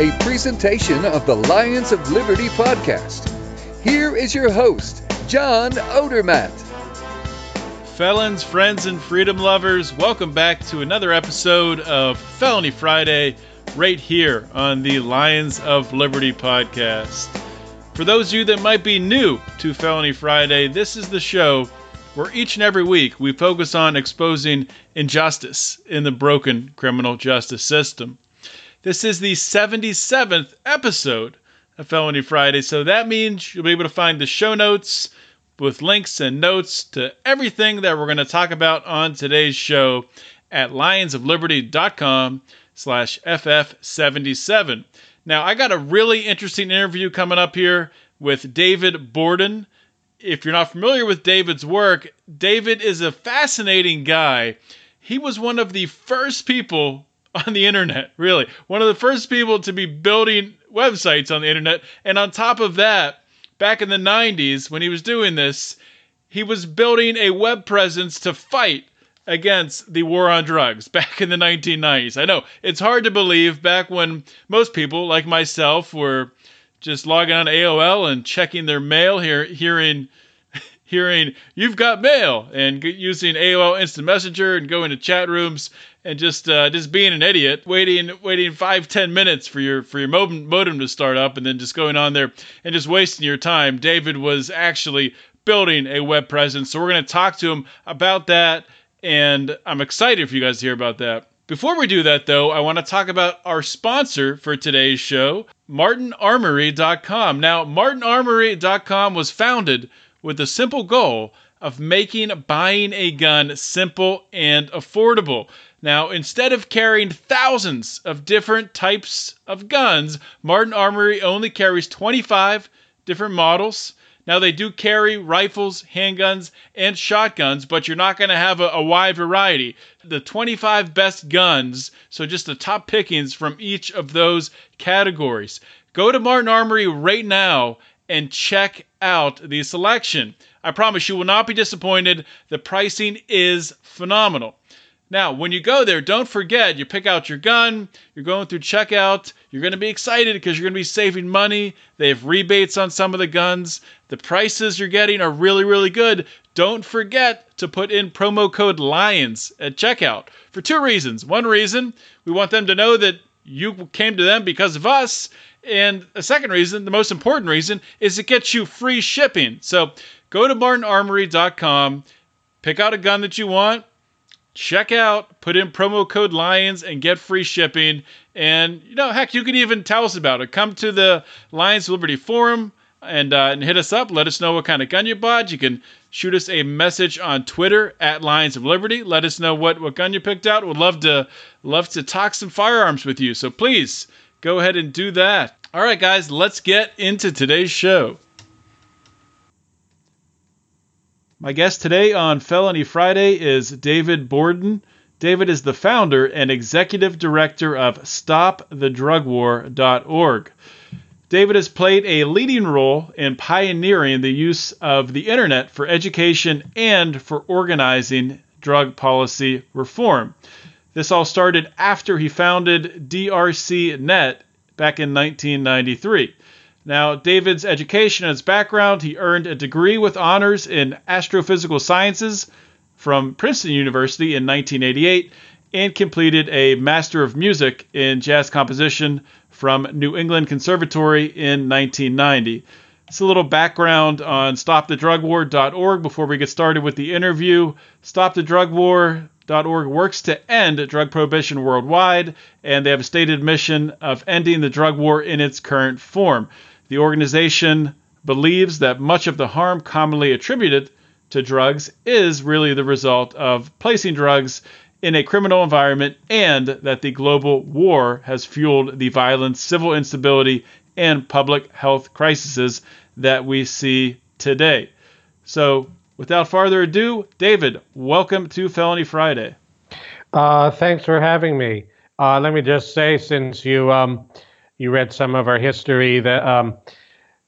a presentation of the Lions of Liberty podcast. Here is your host, John Odermatt. Felons, friends, and freedom lovers, welcome back to another episode of Felony Friday right here on the Lions of Liberty podcast. For those of you that might be new to Felony Friday, this is the show where each and every week we focus on exposing injustice in the broken criminal justice system. This is the 77th episode of Felony Friday, so that means you'll be able to find the show notes with links and notes to everything that we're going to talk about on today's show at lionsofliberty.com slash ff77. Now, I got a really interesting interview coming up here with David Borden if you're not familiar with David's work, David is a fascinating guy. He was one of the first people on the internet, really, one of the first people to be building websites on the internet. And on top of that, back in the 90s, when he was doing this, he was building a web presence to fight against the war on drugs back in the 1990s. I know it's hard to believe back when most people, like myself, were just logging on AOL and checking their mail here, hearing hearing you've got mail and using AOL Instant Messenger and going to chat rooms and just uh, just being an idiot, waiting waiting five ten minutes for your for your modem, modem to start up and then just going on there and just wasting your time. David was actually building a web presence, so we're going to talk to him about that, and I'm excited for you guys to hear about that. Before we do that, though, I want to talk about our sponsor for today's show, MartinArmory.com. Now, MartinArmory.com was founded with the simple goal of making buying a gun simple and affordable. Now, instead of carrying thousands of different types of guns, Martin Armory only carries 25 different models. Now, they do carry rifles, handguns, and shotguns, but you're not going to have a, a, wide variety. The 25 best guns, so just the top pickings from each of those categories. Go to Martin Armory right now and check out the selection. I promise you will not be disappointed. The pricing is phenomenal. Now, when you go there, don't forget you pick out your gun, you're going through checkout, you're going to be excited because you're going to be saving money. They have rebates on some of the guns. The prices you're getting are really, really good. Don't forget to put in promo code LIONS at checkout for two reasons. One reason, we want them to know that you came to them because of us. And a second reason, the most important reason, is it gets you free shipping. So go to martinarmory.com, pick out a gun that you want, check out, put in promo code Lions, and get free shipping. And, you know, heck, you can even tell us about it. Come to the Lions Liberty Forum and, uh, and hit us up. Let us know what kind of gun you bought. You can shoot us a message on Twitter at Lions of Liberty. Let us know what, what gun you picked out. We'd love to love to talk some firearms with you. So please go ahead and do that. All right, guys, let's get into today's show. My guest today on Felony Friday is David Borden. David is the founder and executive director of StopTheDrugWar.org. David has played a leading role in pioneering the use of the internet for education and for organizing drug policy reform. This all started after he founded DRCnet back in 1993. Now, David's education and his background, he earned a degree with honors in astrophysical sciences from Princeton University in 1988 and completed a Master of Music in Jazz Composition from New England Conservatory in 1990. It's a little background on StopTheDrugWar.org before we get started with the interview. StopTheDrugWar.org works to end drug prohibition worldwide, and they have a stated mission of ending the drug war in its current form. The organization believes that much of the harm commonly attributed to drugs is really the result of placing drugs in a criminal environment and that the global war has fueled the violence, civil instability, and public health crises that we see today. So, without further ado, David, welcome to Felony Friday. Uh, thanks for having me. Uh, let me just say, since you um, you read some of our history, that um,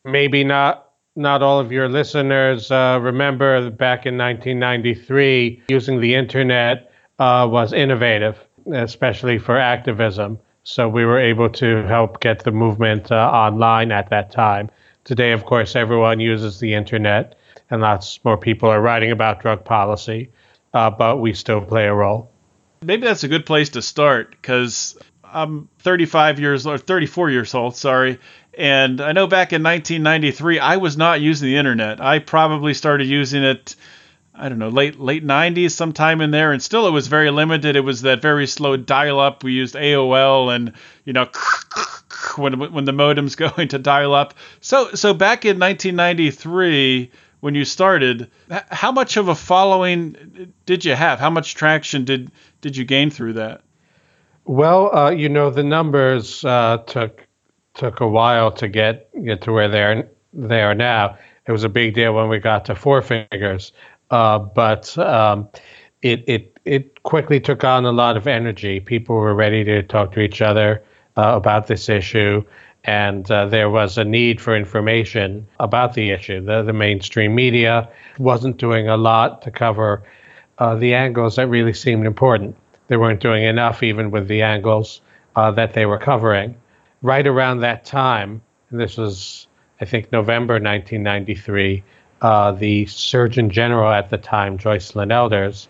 maybe not not all of your listeners uh, remember back in 1993, using the internet uh, was innovative, especially for activism. So we were able to help get the movement uh, online at that time. Today, of course, everyone uses the internet, and lots more people are writing about drug policy, uh, but we still play a role. Maybe that's a good place to start because I'm 35 years or 34 years old, sorry. And I know back in 1993, I was not using the internet. I probably started using it, I don't know, late late 90s, sometime in there, and still it was very limited. It was that very slow dial-up. We used AOL, and you know, when when the modem's going to dial up. So so back in 1993, when you started, how much of a following did you have? How much traction did did you gain through that? Well, uh, you know, the numbers uh, took took a while to get get to where they are they are now. It was a big deal when we got to four figures, uh, but um, it it it quickly took on a lot of energy. People were ready to talk to each other uh, about this issue, and uh, there was a need for information about the issue. The, the mainstream media wasn't doing a lot to cover uh, the angles that really seemed important. They weren't doing enough, even with the angles uh, that they were covering. Right around that time, and this was, I think, November 1993, uh, the Surgeon General at the time, Joycelyn Elders,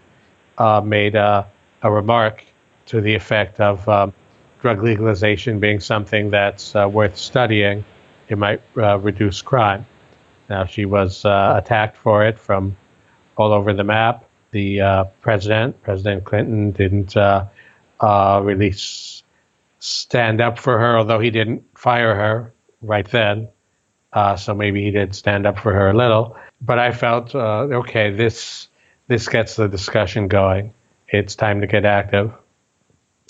uh, made a, a, remark to the effect of um, drug legalization being something that's uh, worth studying. It might uh, reduce crime. Now, she was uh, attacked for it from all over the map the uh, president, President Clinton, didn't uh, really stand up for her, although he didn't fire her right then. So maybe he did stand up for her a little. But I felt okay. This this gets the discussion going. It's time to get active.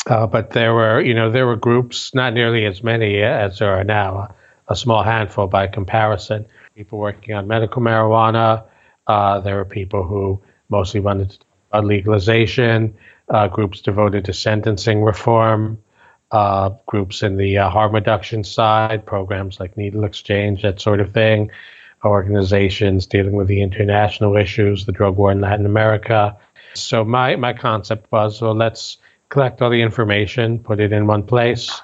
Uh, but there were, you know, there were groups, not nearly as many as there are now, a small handful by comparison. People working on medical marijuana. there were people who mostly wanted uh, legalization, uh, groups devoted to sentencing reform, uh, groups in the uh, harm reduction side, programs like needle exchange, that sort of thing, organizations dealing with the international issues, the drug war in Latin America. So my, my concept was, well, let's collect all the information, put it in one place,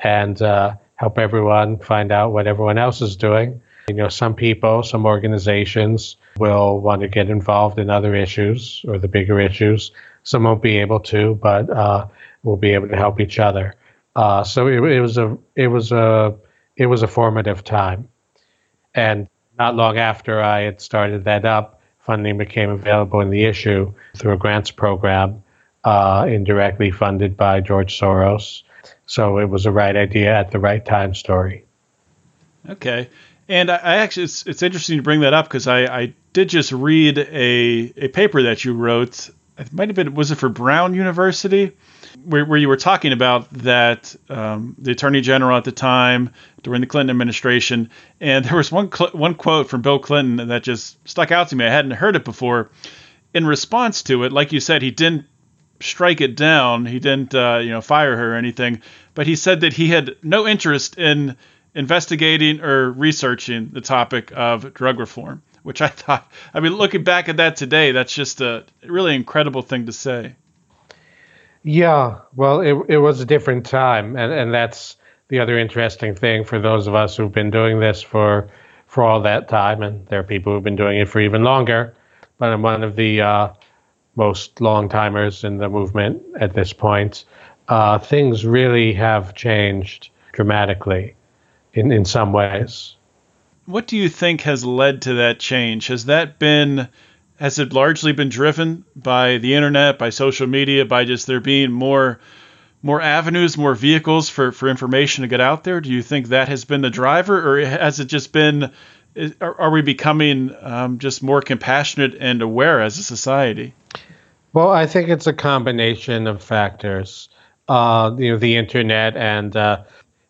and uh, help everyone find out what everyone else is doing. You know, some people, some organizations will want to get involved in other issues or the bigger issues. Some won't be able to, but uh, we'll be able to help each other. Uh, so it, it, was a it was a it was a formative time, and not long after I had started that up, funding became available in the issue through a grants program, uh, indirectly funded by George Soros. So it was a right idea at the right time story. Okay. And I, I, actually, it's, it's interesting to bring that up because I, I did just read a, a paper that you wrote. It might have been, was it for Brown University? Where, where you were talking about that um, the attorney general at the time during the Clinton administration, and there was one cl- one quote from Bill Clinton that just stuck out to me. I hadn't heard it before. In response to it, like you said, he didn't strike it down. He didn't, uh, you know, fire her or anything. But he said that he had no interest in investigating or researching the topic of drug reform, which I thought, I mean, looking back at that today, that's just a really incredible thing to say. Yeah, well, it, it was a different time, and, and that's the other interesting thing for those of us who've been doing this for for all that time, and there are people who've been doing it for even longer. But I'm one of the uh, most long timers in the movement at this point. Uh, things really have changed dramatically in, in some ways. What do you think has led to that change? Has that been has it largely been driven by the internet, by social media, by just there being more more avenues, more vehicles for, for information to get out there? Do you think that has been the driver, or has it just been? Are, are we becoming um, just more compassionate and aware as a society? Well, I think it's a combination of factors. Uh, you know, the internet and uh,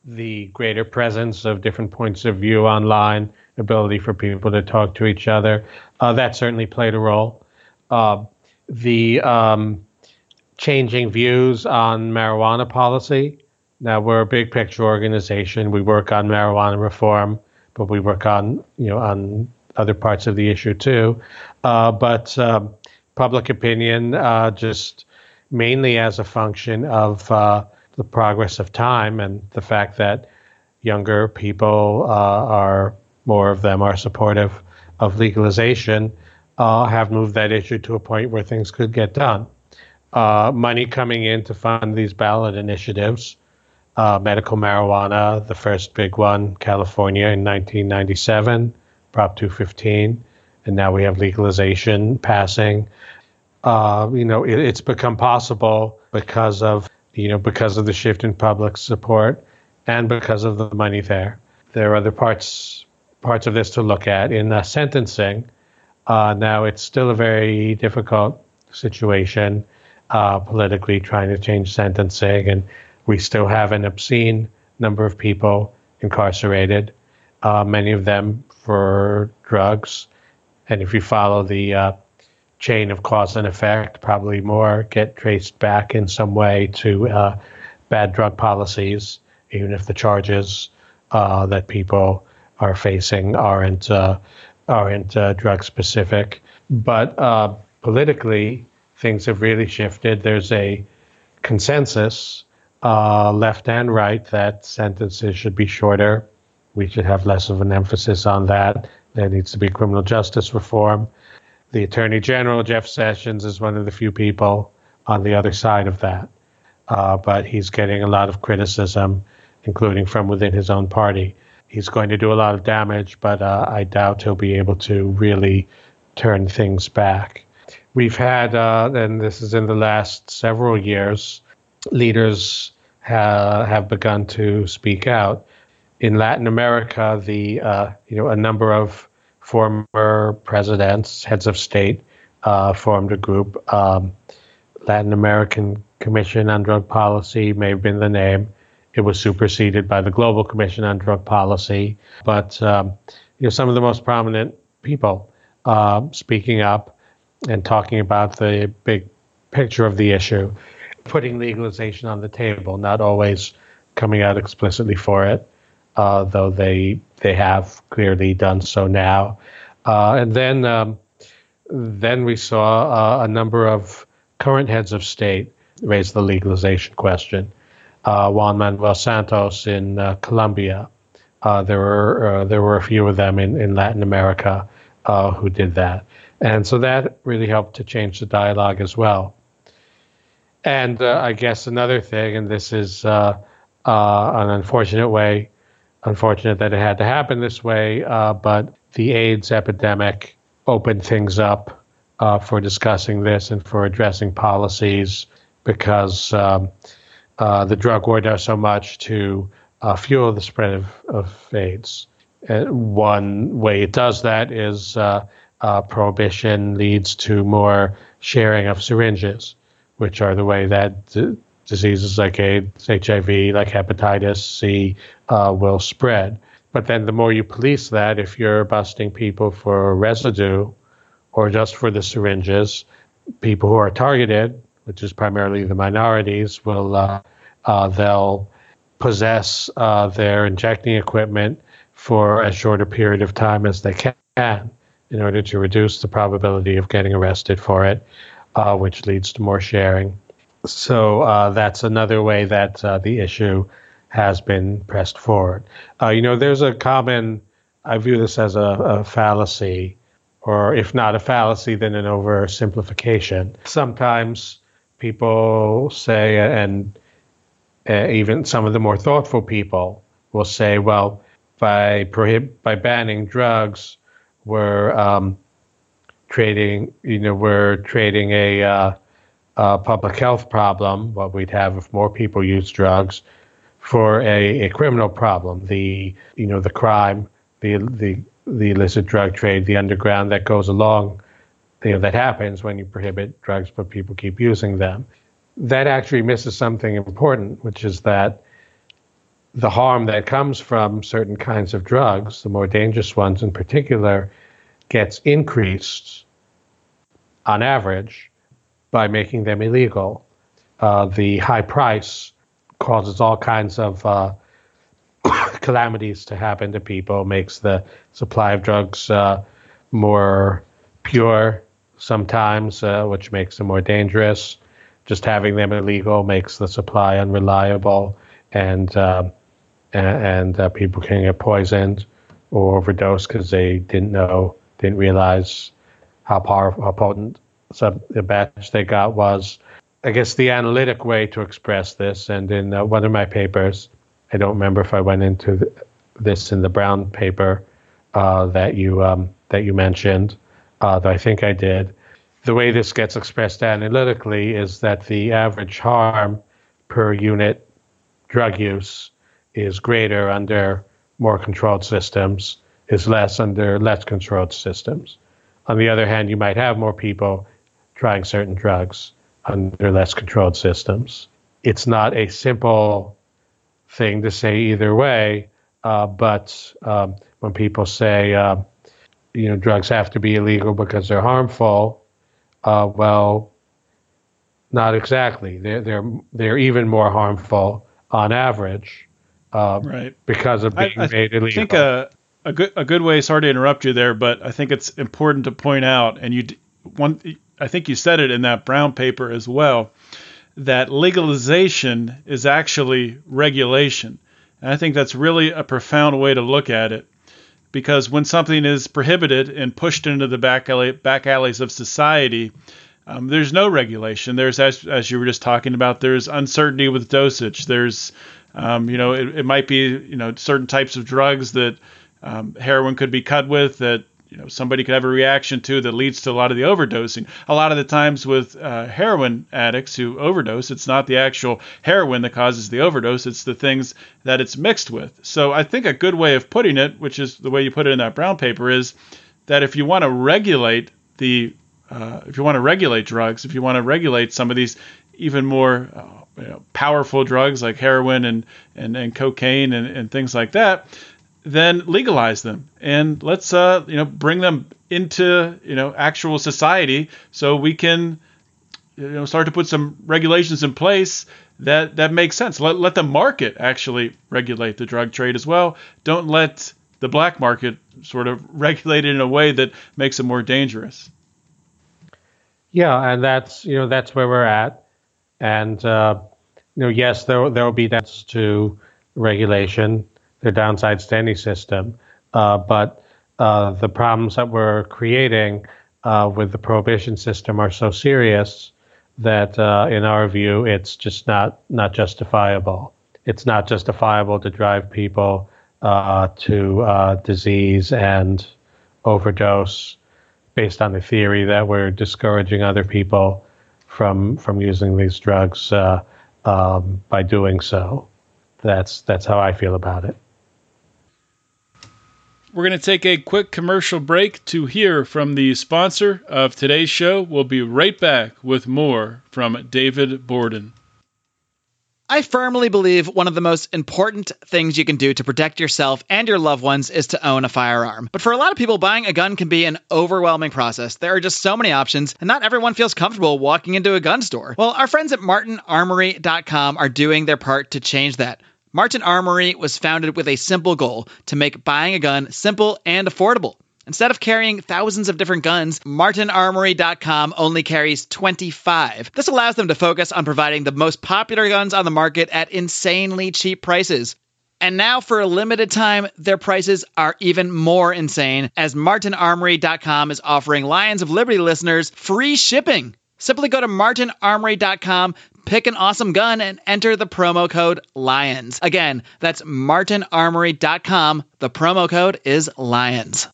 the greater presence of different points of view online, ability for people to talk to each other, uh, that certainly played a role. Uh, the um, changing views on marijuana policy. Now we're a big picture organization. We work on marijuana reform, but we work on you know on other parts of the issue too. Uh, but um, public opinion, uh, just mainly as a function of uh, the progress of time and the fact that younger people uh, are more of them are supportive of legalization, uh, have moved that issue to a point where things could get done. Uh, money coming in to fund these ballot initiatives. medical marijuana, the first big one, California in 1997 Prop 215, and now we have legalization passing. Uh, you know, it, it's become possible because of you know because of the shift in public support and because of the money there. There are other parts parts of this to look at in uh, sentencing. Uh, now it's still a very difficult situation uh, politically trying to change sentencing, and we still have an obscene number of people incarcerated uh, many of them for drugs. And if you follow the uh, chain of cause and effect, probably more get traced back in some way to uh, bad drug policies, even if the charges uh, that people are facing aren't uh, aren't uh, drug specific. But politically, things have really shifted. There's a consensus, left and right, that sentences should be shorter we should have less of an emphasis on that. There needs to be criminal justice reform. The Attorney General, Jeff Sessions, is one of the few people on the other side of that. Uh, but he's getting a lot of criticism, including from within his own party. He's going to do a lot of damage, but uh, I doubt he'll be able to really turn things back. We've had, uh, and this is in the last several years, leaders ha- have begun to speak out in Latin America, the uh, you know a number of former presidents, heads of state, uh, formed a group. Um, Latin American Commission on Drug Policy may have been the name. It was superseded by the Global Commission on Drug Policy, but um, you know some of the most prominent people uh, speaking up and talking about the big picture of the issue, putting legalization on the table, not always coming out explicitly for it uh, though they they have clearly done so now. Uh, and then um, then we saw uh, a number of current heads of state raise the legalization question. Uh, Juan Manuel Santos in uh, Colombia. Uh, there were there were a few of them in, in Latin America who did that, and so that really helped to change the dialogue as well. And I guess another thing, and this is an unfortunate way unfortunate that it had to happen this way, uh, but the AIDS epidemic opened things up uh, for discussing this and for addressing policies because um, uh, the drug war does so much to uh, fuel the spread of, of AIDS. And one way it does that is uh, uh, prohibition leads to more sharing of syringes, which are the way that diseases like AIDS, HIV, like hepatitis C uh, will spread. But then the more you police that, if you're busting people for residue or just for the syringes, people who are targeted, which is primarily the minorities, will uh, uh, they'll possess uh, their injecting equipment for as short a period of time as they can in order to reduce the probability of getting arrested for it, uh, which leads to more sharing. So uh, that's another way that uh, the issue has been pressed forward. Uh, you know, there's a common, I view this as a, a fallacy, or if not a fallacy, then an oversimplification. Sometimes people say, and uh, even some of the more thoughtful people will say, well, by prohib- by banning drugs, we're um, trading, you know, we're trading a uh, public health problem, what we'd have if more people use drugs, for a, a criminal problem, the you know the crime, the the the illicit drug trade, the underground that goes along, you know, that happens when you prohibit drugs, but people keep using them. That actually misses something important, which is that the harm that comes from certain kinds of drugs, the more dangerous ones in particular, gets increased on average by making them illegal. Uh, the high price causes all kinds of uh, calamities to happen to people, makes the supply of drugs uh, more pure sometimes, uh, which makes them more dangerous. Just having them illegal makes the supply unreliable, and um, and, uh, people can get poisoned or overdose because they didn't know, didn't realize how powerful, how potent some the batch they got was. I guess the analytic way to express this, and in uh, one of my papers, I don't remember if I went into th- this in the Brown paper uh, that you um, that you mentioned, uh, though I think I did. The way this gets expressed analytically is that the average harm per unit drug use is greater under more controlled systems, is less under less controlled systems. On the other hand, you might have more people trying certain drugs under less controlled systems. It's not a simple thing to say either way, uh, but um, when people say, uh, you know, drugs have to be illegal because they're harmful, uh, well, not exactly. They're they're they're even more harmful on average, uh, right? Because of being I, I made illegal. I think a a good a good way. Sorry to interrupt you there, but I think it's important to point out, and you one I think you said it in that Brown paper as well, that legalization is actually regulation. And I think that's really a profound way to look at it. Because when something is prohibited and pushed into the back, alley, back alleys of society, um, there's no regulation. There's, as, as you were just talking about, there's uncertainty with dosage. There's, um, you know, it, it, might be, you know, certain types of drugs that um, heroin could be cut with that you know somebody could have a reaction to that leads to a lot of the overdosing. A lot of the times with uh, heroin addicts who overdose, it's not the actual heroin that causes the overdose; it's the things that it's mixed with. So I think a good way of putting it, which is the way you put it in that brown paper, is that if you want to regulate the uh, if you want to regulate drugs, if you want to regulate some of these even more uh, you know, powerful drugs like heroin and, and, and cocaine and, and things like that, then legalize them and let's uh, you know bring them into you know actual society so we can you know start to put some regulations in place that that makes sense. Let let the market actually regulate the drug trade as well. Don't let the black market sort of regulate it in a way that makes it more dangerous. Yeah, and that's you know that's where we're at, and uh, you know yes there there will be that's to regulation the downsides to any system. Uh, but uh, the problems that we're creating uh, with the prohibition system are so serious that, uh, in our view, it's just not not justifiable. It's not justifiable to drive people uh, to uh, disease and overdose based on the theory that we're discouraging other people from from using these drugs um, by doing so. That's that's how I feel about it. We're going to take a quick commercial break to hear from the sponsor of today's show. We'll be right back with more from David Borden. I firmly believe one of the most important things you can do to protect yourself and your loved ones is to own a firearm. But for a lot of people, buying a gun can be an overwhelming process. There are just so many options, and not everyone feels comfortable walking into a gun store. Well, our friends at MartinArmory.com are doing their part to change that. Martin Armory was founded with a simple goal to make buying a gun simple and affordable. Instead of carrying thousands of different guns, martinarmory.com only carries 25. This allows them to focus on providing the most popular guns on the market at insanely cheap prices. And now, for a limited time, their prices are even more insane as martinarmory.com is offering Lions of Liberty listeners free shipping. Simply go to martinarmory.com, pick an awesome gun, and enter the promo code LIONS. Again, that's martinarmory.com. The promo code is LIONS.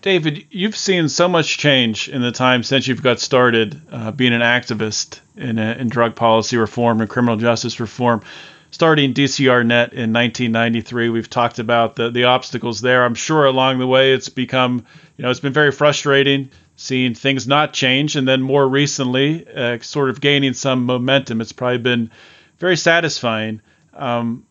David, you've seen so much change in the time since you've got started uh, being an activist in, uh, in drug policy reform and criminal justice reform. Starting DCRnet in 1993, we've talked about the, the obstacles there. I'm sure along the way it's become, you know, it's been very frustrating seeing things not change, and then more recently, uh, sort of gaining some momentum. It's probably been very satisfying. Um,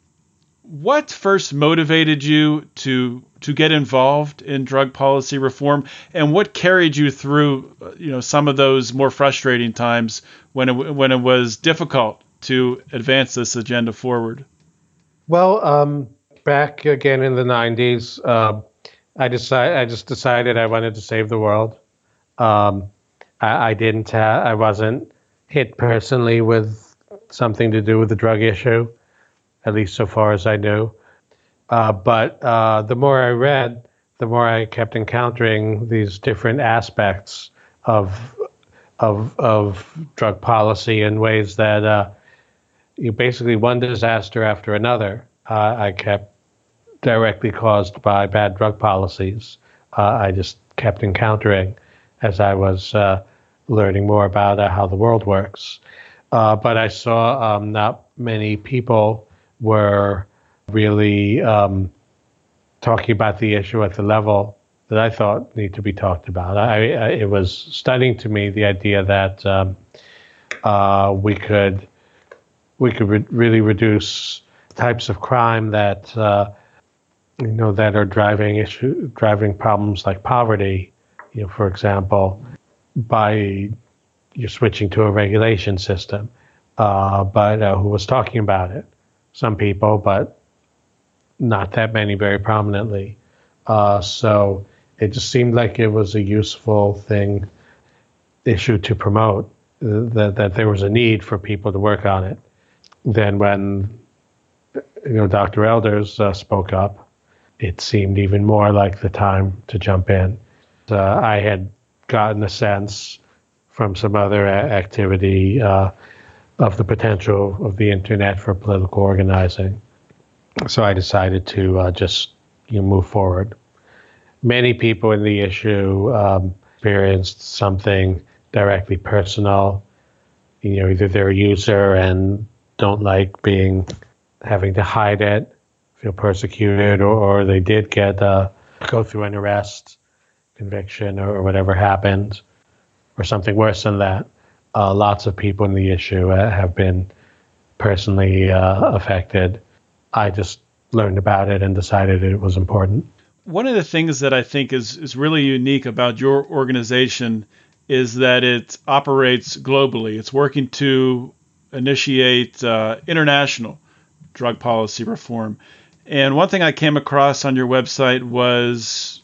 what first motivated you to to get involved in drug policy reform, and what carried you through, uh, you know, some of those more frustrating times when it, when it was difficult to advance this agenda forward? Well, um, back again in the '90s, uh, I decided I just decided I wanted to save the world. Um, I, I, didn't. Ha- I wasn't hit personally with something to do with the drug issue at least so far as I knew. Uh, but uh, the more I read, the more I kept encountering these different aspects of of of drug policy in ways that uh, you basically one disaster after another. Uh, I kept directly caused by bad drug policies. Uh, I just kept encountering as I was uh, learning more about how the world works. but I saw um, not many people were really um, talking about the issue at the level that I thought need to be talked about. I, I, it was stunning to me the idea that um, uh, we could we could re- really reduce types of crime that uh, you know that are driving issue driving problems like poverty. You know, for example, by you're switching to a regulation system. Uh, but uh, who was talking about it? some people, but not that many very prominently. Uh, so it just seemed like it was a useful thing, issue to promote, uh, that, that there was a need for people to work on it. Then when you know Dr. Elders uh, spoke up, it seemed even more like the time to jump in. Uh, I had gotten a sense from some other activity uh, of the potential of the internet for political organizing. So I decided to uh, just you know, move forward. Many people in the issue um, experienced something directly personal. You know, either they're a user and don't like being having to hide it, feel persecuted, or, or they did get uh, go through an arrest, conviction, or, or whatever happened, or something worse than that uh, lots of people in the issue uh, have been personally uh, affected. I just learned about it and decided it was important. One of the things that I think is, is really unique about your organization is that it operates globally. It's working to initiate uh, international drug policy reform. And one thing I came across on your website was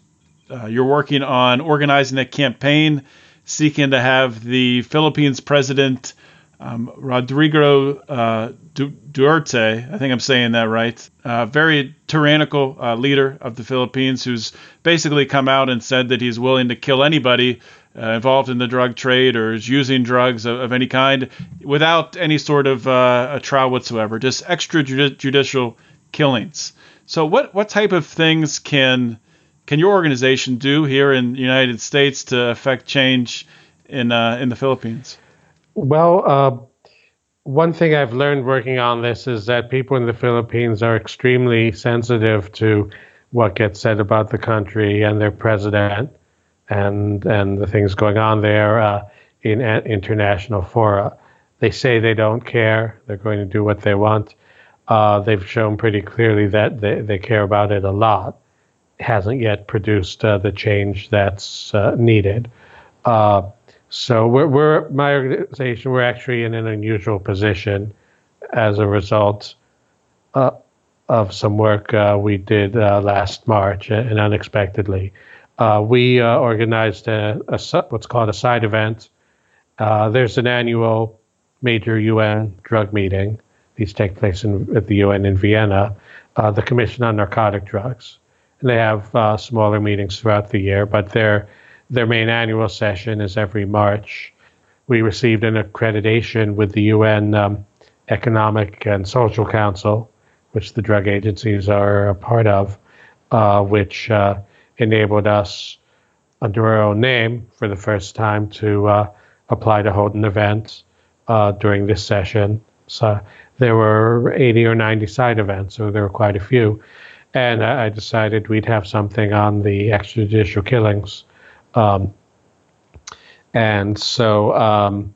uh, you're working on organizing a campaign seeking to have the Philippines president um, Rodrigo uh, Duterte, I think I'm saying that right, uh, very tyrannical uh, leader of the Philippines who's basically come out and said that he's willing to kill anybody uh, involved in the drug trade or is using drugs of, of any kind without any sort of uh, a trial whatsoever, just extrajudicial killings. So, what, what type of things can can your organization do here in the United States to affect change in uh, in the Philippines? Well, uh, one thing I've learned working on this is that people in the Philippines are extremely sensitive to what gets said about the country and their president and and the things going on there uh, in international fora. They say they don't care; they're going to do what they want. Uh, they've shown pretty clearly that they, they care about it a lot hasn't yet produced uh, the change that's uh, needed. Uh, so we're, we're, my organization we're actually in an unusual position as a result uh, of some work uh, we did uh, last March and unexpectedly. we organized a, a, what's called a side event. there's an annual major UN drug meeting. These take place in, at the UN in Vienna. the Commission on Narcotic Drugs they have uh, smaller meetings throughout the year, but their their main annual session is every March. We received an accreditation with the UN um, Economic and Social Council, which the drug agencies are a part of, uh, which uh, enabled us under our own name for the first time to uh, apply to hold an event uh, during this session. So there were 80 or 90 side events, so there were quite a few and I decided we'd have something on the extrajudicial killings. Um, and so um,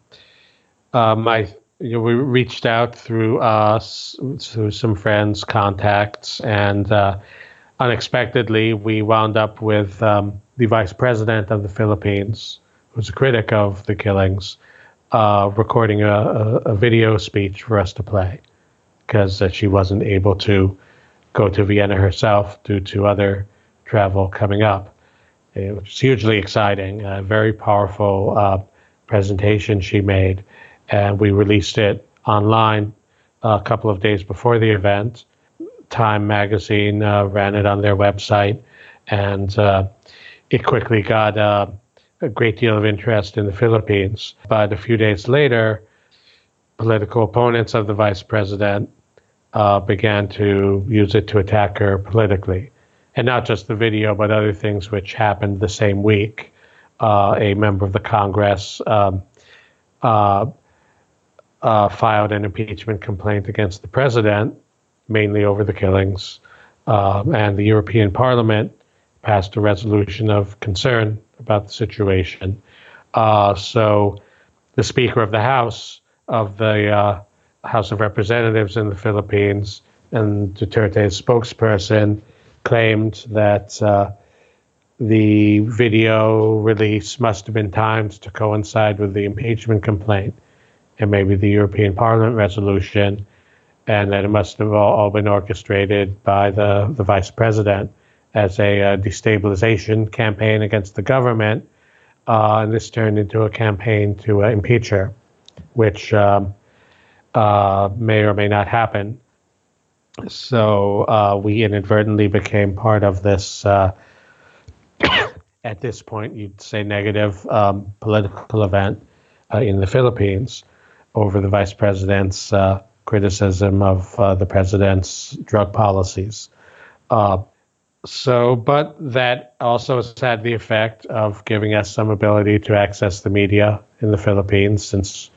uh, my you know, we reached out through us, through some friends, contacts, and uh, unexpectedly, we wound up with um, the vice president of the Philippines, who's a critic of the killings, uh, recording a, a, a, video speech for us to play because uh, she wasn't able to go to Vienna herself due to other travel coming up. It was hugely exciting, a very powerful uh, presentation she made, and we released it online a couple of days before the event. Time magazine uh, ran it on their website, and uh, it quickly got uh, a great deal of interest in the Philippines. But a few days later, political opponents of the vice president uh, began to use it to attack her politically. And not just the video, but other things which happened the same week. Uh, a member of the Congress um, uh, uh filed an impeachment complaint against the president, mainly over the killings. Um, and the European Parliament passed a resolution of concern about the situation. Uh, so the Speaker of the House of the uh, House of Representatives in the Philippines and Duterte's spokesperson claimed that uh, the video release must have been timed to coincide with the impeachment complaint and maybe the European Parliament resolution, and that it must have all, all been orchestrated by the, the vice president as a uh, destabilization campaign against the government. Uh, and this turned into a campaign to uh, impeach her, which um, uh, may or may not happen. So uh, we inadvertently became part of this, uh, at this point, you'd say negative um, political event uh, in the Philippines over the vice president's uh, criticism of the president's drug policies. so, but that also has had the effect of giving us some ability to access the media in the Philippines since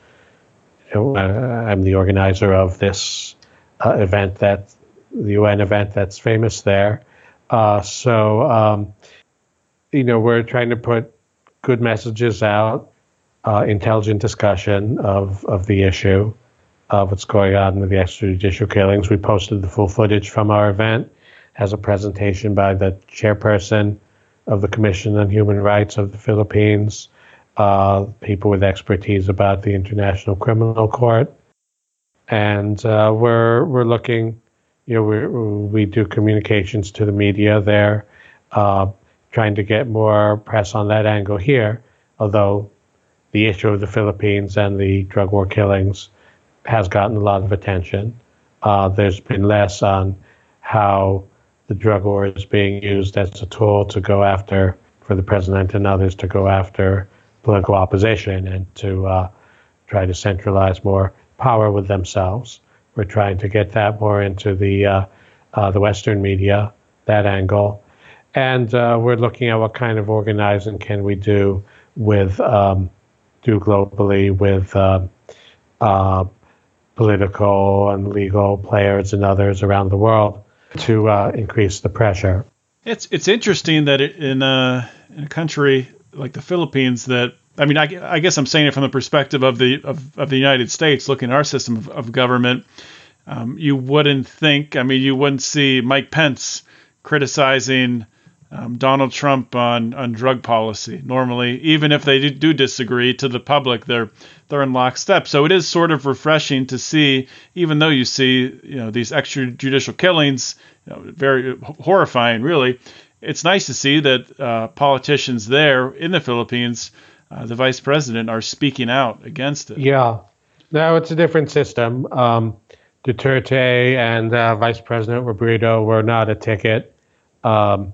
I'm the organizer of this uh, event that the UN event that's famous there. Uh, so, um, you know, we're trying to put good messages out, uh, intelligent discussion of, of the issue of what's going on with the extrajudicial killings. We posted the full footage from our event as a presentation by the chairperson of the Commission on Human Rights of the Philippines uh, people with expertise about the International Criminal Court, and uh, we're we're looking. You know, we we do communications to the media there, uh, trying to get more press on that angle here. Although the issue of the Philippines and the drug war killings has gotten a lot of attention. Uh, there's been less on how the drug war is being used as a tool to go after for the president and others to go after political opposition and to uh, try to centralize more power with themselves. We're trying to get that more into the uh, uh, the Western media, that angle, and uh, we're looking at what kind of organizing can we do with um, do globally with um, uh, political and legal players and others around the world to uh, increase the pressure. It's it's interesting that it, in a in a country like the Philippines that I mean, I, I, guess I'm saying it from the perspective of the of, of the United States, looking at our system of, of government. Um, you wouldn't think, I mean, you wouldn't see Mike Pence criticizing um, Donald Trump on, on drug policy. Normally, even if they do disagree to the public, they're they're in lockstep. So it is sort of refreshing to see, even though you see you know these extrajudicial killings, you know, very horrifying, really it's nice to see that uh, politicians there in the Philippines, uh, the vice president, are speaking out against it. Yeah. No, it's a different system. Um, Duterte and uh, Vice President Robredo were not a ticket, um,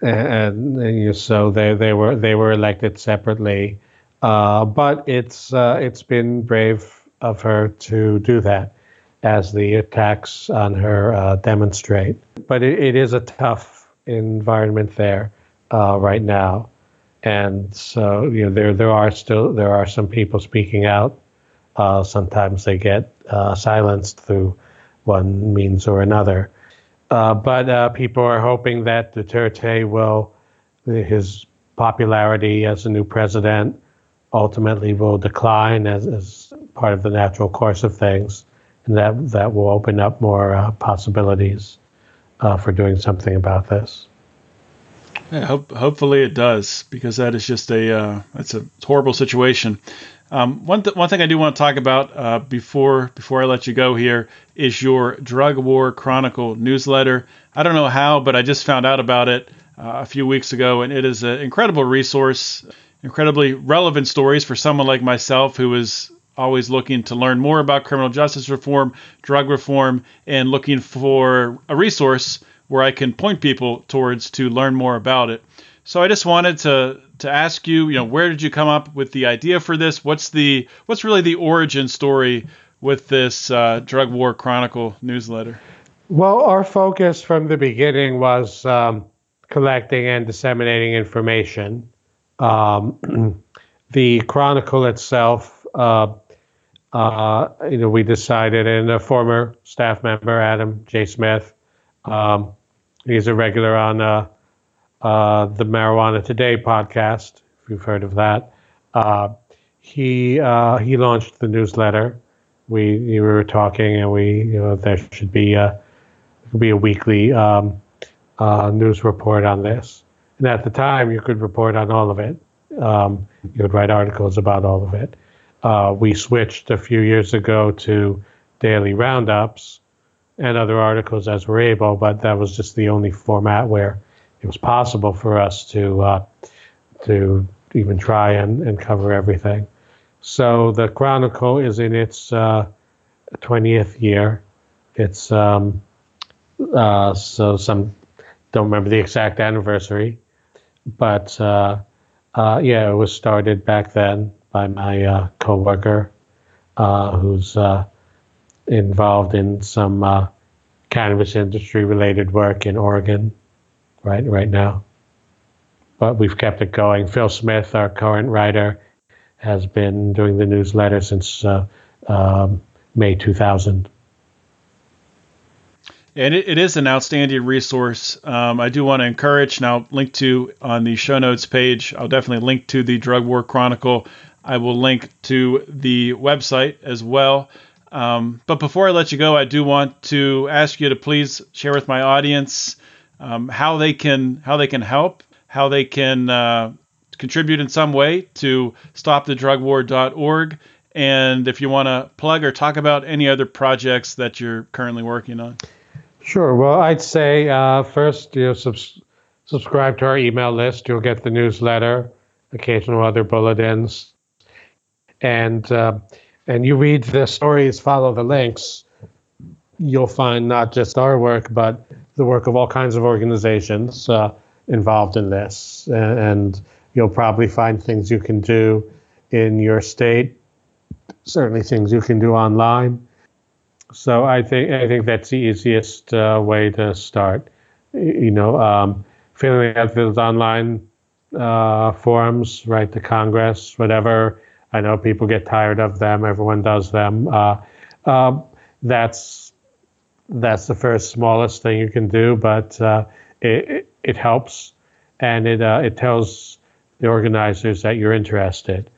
and, and, so they, they were they were elected separately. Uh, but it's uh, it's been brave of her to do that, as the attacks on her uh, demonstrate. But it, it is a tough environment there uh, right now, and so you know there there are still there are some people speaking out. Uh, sometimes they get uh, silenced through one means or another, uh, but uh, people are hoping that Duterte will his popularity as a new president ultimately will decline as, as part of the natural course of things, and that that will open up more uh, possibilities uh, for doing something about this. Yeah, hope, hopefully it does because that is just a uh, that's a horrible situation. Um, one th- one thing I do want to talk about uh, before before I let you go here is your Drug War Chronicle newsletter. I don't know how, but I just found out about it uh, a few weeks ago, and it is an incredible resource, incredibly relevant stories for someone like myself who is always looking to learn more about criminal justice reform, drug reform, and looking for a resource where I can point people towards to learn more about it. So I just wanted to to ask you, you know, where did you come up with the idea for this? What's the what's really the origin story with this uh, Drug War Chronicle newsletter? Well, our focus from the beginning was um, collecting and disseminating information. Um, the Chronicle itself, uh, uh, you know, we decided, and a former staff member, Adam J. Smith, um, he's a regular on uh, uh, the Marijuana Today podcast, if you've heard of that. Uh, he uh, he launched the newsletter. We we were talking, and we you know there should be a be a weekly um, uh, news report on this. And at the time, you could report on all of it. Um, you would write articles about all of it. Uh, we switched a few years ago to daily roundups and other articles as we're able, but that was just the only format where it was possible for us to uh, to even try and, and cover everything. So the Chronicle is in its uh, 20th year. It's um, uh, so some don't remember the exact anniversary, but uh, uh, yeah, it was started back then by my uh, coworker, uh, who's uh, involved in some uh, cannabis industry related work in Oregon, right right now. But we've kept it going. Phil Smith, our current writer, has been doing the newsletter since uh, um, May 2000. And it, it is an outstanding resource. Um, I do want to encourage, now link to on the show notes page, I'll definitely link to the Drug War Chronicle. I will link to the website as well. Um, but before I let you go, I do want to ask you to please share with my audience um, how they can how they can help, how they can uh, contribute in some way to stopthedrugwar.org, and if you want to plug or talk about any other projects that you're currently working on. Sure. Well, I'd say uh, first, you know, subs- subscribe to our email list. You'll get the newsletter, occasional other bulletins, and uh, and you read the stories, follow the links. You'll find not just our work, but the work of all kinds of organizations uh, involved in this, and, you'll probably find things you can do in your state. Certainly, things you can do online so I think I think that's the easiest uh, way to start. You know, um, filling out those online uh, forums, right to Congress, whatever. I know people get tired of them. Everyone does them. Uh, uh that's that's the first smallest thing you can do, but uh, it, it, helps, and it uh, it tells the organizers that you're interested,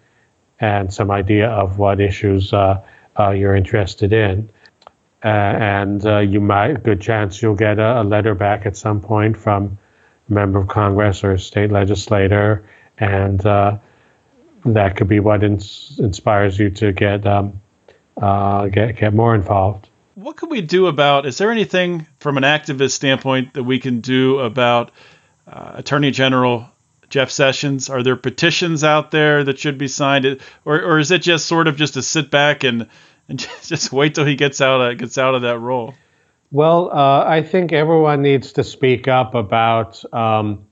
and some idea of what issues you're interested in. Uh, and uh, you might, good chance you'll get a, a, letter back at some point from a member of Congress or a state legislator, and uh, that could be what ins- inspires you to get um, uh, get get more involved. What can we do about? Is there anything from an activist standpoint that we can do about uh, Attorney General Jeff Sessions? Are there petitions out there that should be signed, or or is it just sort of just to sit back and and just wait till he gets out of, gets out of that role. Well, uh, I think everyone needs to speak up about um,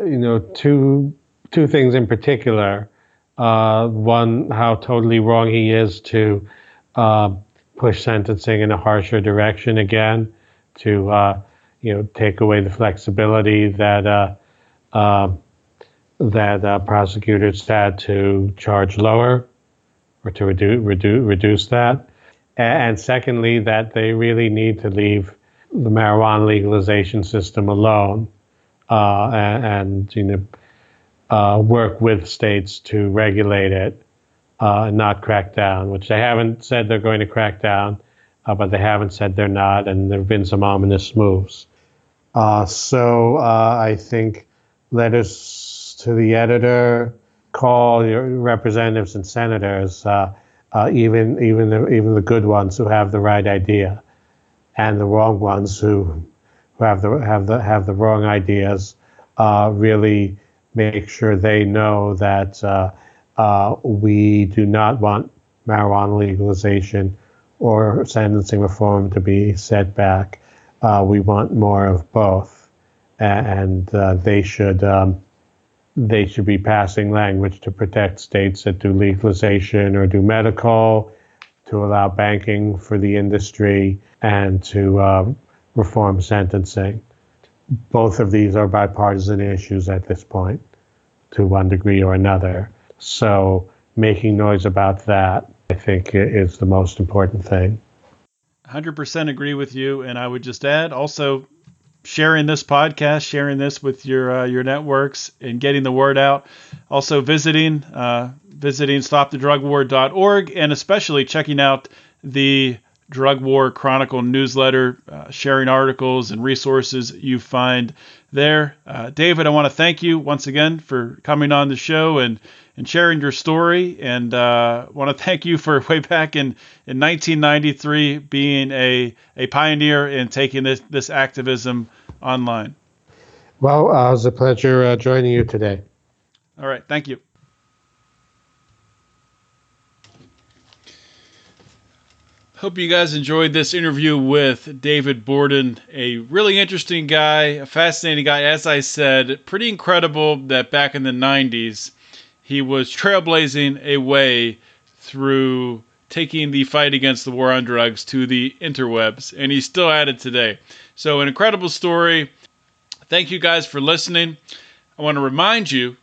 you know two two things in particular. Uh, one, how totally wrong he is to uh, push sentencing in a harsher direction again, to uh, you know take away the flexibility that uh, uh, that prosecutors had to charge lower or to reduce, reduce, reduce that. And secondly, that they really need to leave the marijuana legalization system alone uh, and, and, you know uh, work with states to regulate it uh, not crack down, which they haven't said they're going to crack down, uh, but they haven't said they're not, and there have been some ominous moves. Uh, so uh, I think letters to the editor, call your representatives and senators, uh, even even the, even the good ones who have the right idea, and the wrong ones who who have the have the have the wrong ideas, really make sure they know that uh, we do not want marijuana legalization or sentencing reform to be set back. Uh, we want more of both, and uh, they should um, they should be passing language to protect states that do legalization or do medical, to allow banking for the industry, and to uh, reform sentencing. Both of these are bipartisan issues at this point, to one degree or another. So making noise about that, I think, is the most important thing. 100% agree with you. And I would just add also sharing this podcast, sharing this with your uh, your networks, and getting the word out. Also visiting uh, visiting stopthedrugwar.org, and especially checking out the Drug War Chronicle newsletter, uh, sharing articles and resources you find there. Uh, David, I want to thank you once again for coming on the show and and sharing your story. And uh, want to thank you for way back in, in 1993 being a, a pioneer in taking this, this activism online. Well, uh, it was a pleasure uh, joining you today. All right. Thank you. Hope you guys enjoyed this interview with David Borden, a really interesting guy, a fascinating guy. As I said, pretty incredible that back in the 90s, he was trailblazing a way through taking the fight against the war on drugs to the interwebs, and he's still at it today. So, an incredible story. Thank you guys for listening. I want to remind you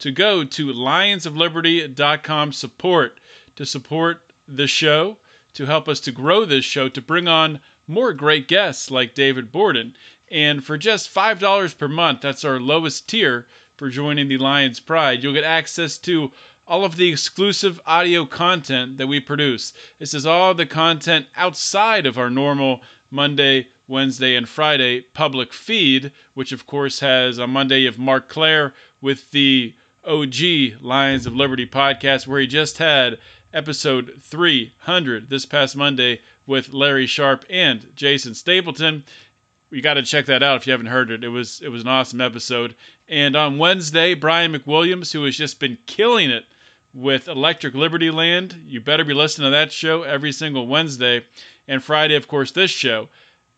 to go to lionsofliberty.com support to support the show, to help us to grow this show, to bring on more great guests like David Borden. And for just $5 per month, that's our lowest tier, for joining the Lions Pride. You'll get access to all of the exclusive audio content that we produce. This is all the content outside of our normal Monday, Wednesday, and Friday public feed, which of course has on Monday you have Marc Clair with the OG Lions of Liberty podcast, where he just had episode 300 this past Monday with Larry Sharpe and Jason Stapleton you got to check that out if you haven't heard it. It was it was an awesome episode. And on Wednesday, Brian McWilliams, who has just been killing it with Electric Liberty Land, you better be listening to that show every single Wednesday. And Friday, of course, this show.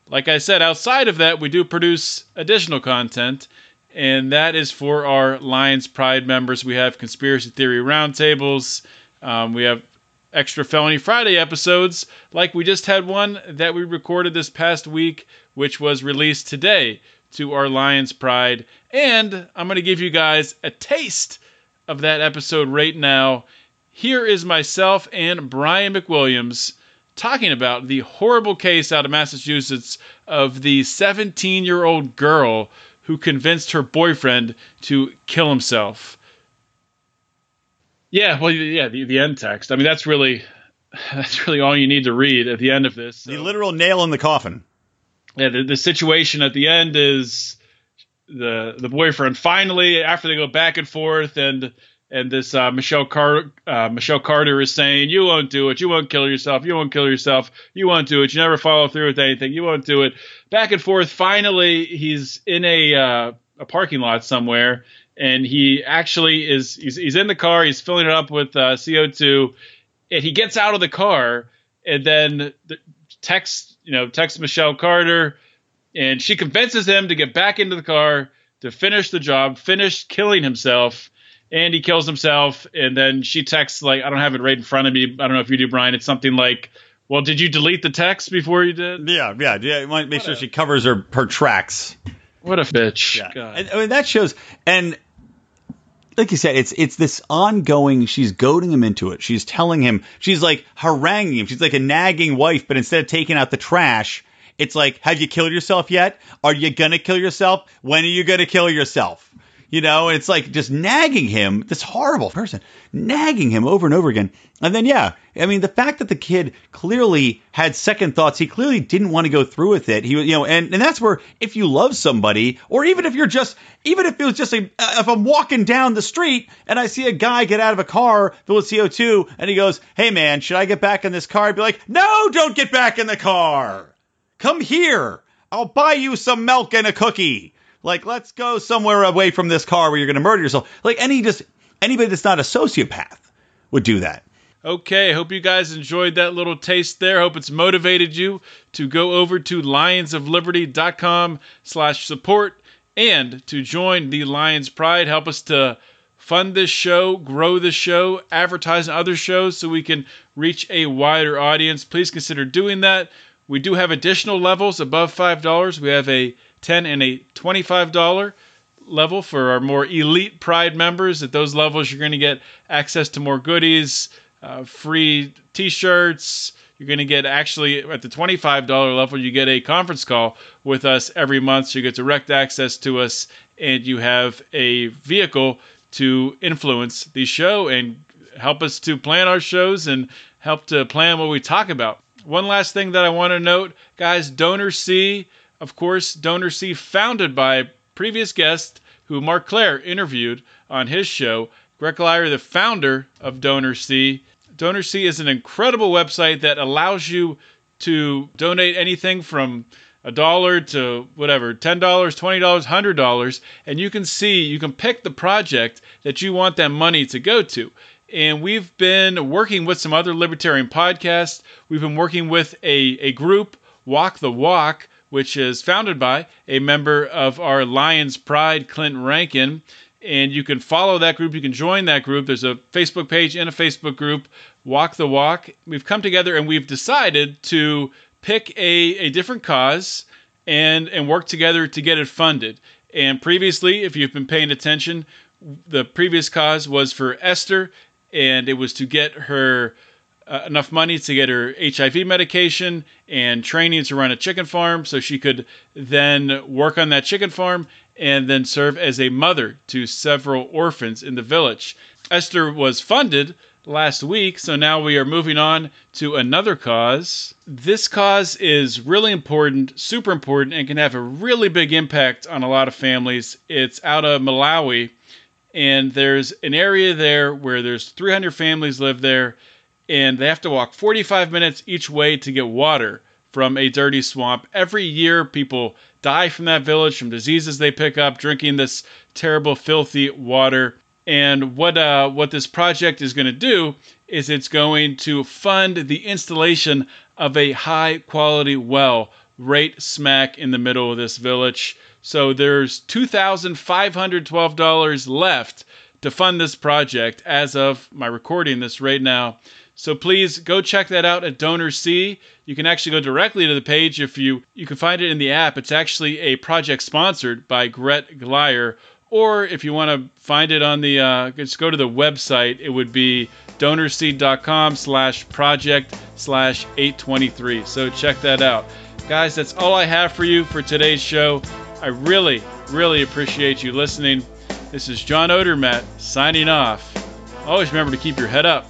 Like I said, outside of that, we do produce additional content, and that is for our Lions Pride members. We have conspiracy theory roundtables. Um, we have extra Felony Friday episodes, like we just had one that we recorded this past week, which was released today to our Lions Pride. And I'm going to give you guys a taste of that episode right now. Here is myself and Brian McWilliams talking about the horrible case out of Massachusetts of the 17 year old girl who convinced her boyfriend to kill himself. Yeah, well, yeah, the, the end text. I mean, that's really that's really all you need to read at the end of this. So. The literal nail in the coffin. Yeah, the, the situation at the end is the the boyfriend finally, after they go back and forth, and and this uh, Michelle Carter uh, Michelle Carter is saying, "You won't do it. You won't kill yourself. You won't kill yourself. You won't do it. You never follow through with anything. You won't do it." Back and forth. Finally, he's in a uh, a parking lot somewhere, and he actually is he's, he's in the car. He's filling it up with uh, co2 and he gets out of the car and then the, texts you know texts michelle carter. And she convinces him to get back into the car to finish the job finish killing himself. And he kills himself. And then she texts like i don't have it right in front of me. I don't know if you do brian. It's something like well did you delete the text before you did? Yeah yeah yeah. Make sure she covers her her tracks what a bitch yeah. And, I mean, that shows and like you said, it's it's this ongoing. She's goading him into it. She's telling him. She's like haranguing him. She's like a nagging wife, but instead of taking out the trash, it's like, have you killed yourself yet? Are you gonna kill yourself? When are you gonna kill yourself? You know, and it's like just nagging him, this horrible person, nagging him over and over again. And then, yeah, I mean, the fact that the kid clearly had second thoughts, he clearly didn't want to go through with it. He, you know, and, and that's where if you love somebody, or even if you're just, even if it was just a, if I'm walking down the street and I see a guy get out of a car filled with CO2 and he goes, Hey man, should I get back in this car? I'd be like, No, don't get back in the car. Come here. I'll buy you some milk and a cookie. Like, let's go somewhere away from this car where you're going to murder yourself. Like, any just anybody that's not a sociopath would do that. Okay, hope you guys enjoyed that little taste there. Hope it's motivated you to go over to lionsofliberty.com slash support and to join the Lions Pride. Help us to fund this show, grow this show, advertise other shows so we can reach a wider audience. Please consider doing that. We do have additional levels above $5. We have a 10 and a $25 level for our more elite Pride members. At those levels, you're going to get access to more goodies, uh, free t shirts. You're going to get actually at the $25 level, you get a conference call with us every month. So you get direct access to us and you have a vehicle to influence the show and help us to plan our shows and help to plan what we talk about. One last thing that I want to note, guys, DonorSee, of course, DonorSee founded by previous guest who Marc Clair interviewed on his show, Gret Glyer, the founder of DonorSee. DonorSee is an incredible website that allows you to donate anything from a dollar to whatever, $10, $20, $100, and you can see, you can pick the project that you want that money to go to. And we've been working with some other libertarian podcasts. We've been working with a, a group, Walk the Walk, which is founded by a member of our Lions Pride, Clint Rankin. And you can follow that group. You can join that group. There's a Facebook page and a Facebook group, Walk the Walk. We've come together and we've decided to pick a, a different cause and, and work together to get it funded. And previously, if you've been paying attention, the previous cause was for Esther and it was to get her uh, enough money to get her HIV medication and training to run a chicken farm so she could then work on that chicken farm and then serve as a mother to several orphans in the village. Esther was funded last week, so now we are moving on to another cause. This cause is really important, super important, and can have a really big impact on a lot of families. It's out of Malawi and there's an area there where there's 300 families live there and they have to walk 45 minutes each way to get water from a dirty swamp. Every year people die from that village from diseases they pick up drinking this terrible filthy water. And what uh, what this project is going to do is it's going to fund the installation of a high quality well right smack in the middle of this village. So there's $2,512 left to fund this project as of my recording this right now. So please go check that out at DonorSee. You can actually go directly to the page if you you can find it in the app. It's actually a project sponsored by Gret Glyer. Or if you want to find it on the, uh, just go to the website. It would be donorsee.com slash project slash 823. So check that out. Guys, that's all I have for you for today's show. I really, really appreciate you listening. This is John Odermatt signing off. Always remember to keep your head up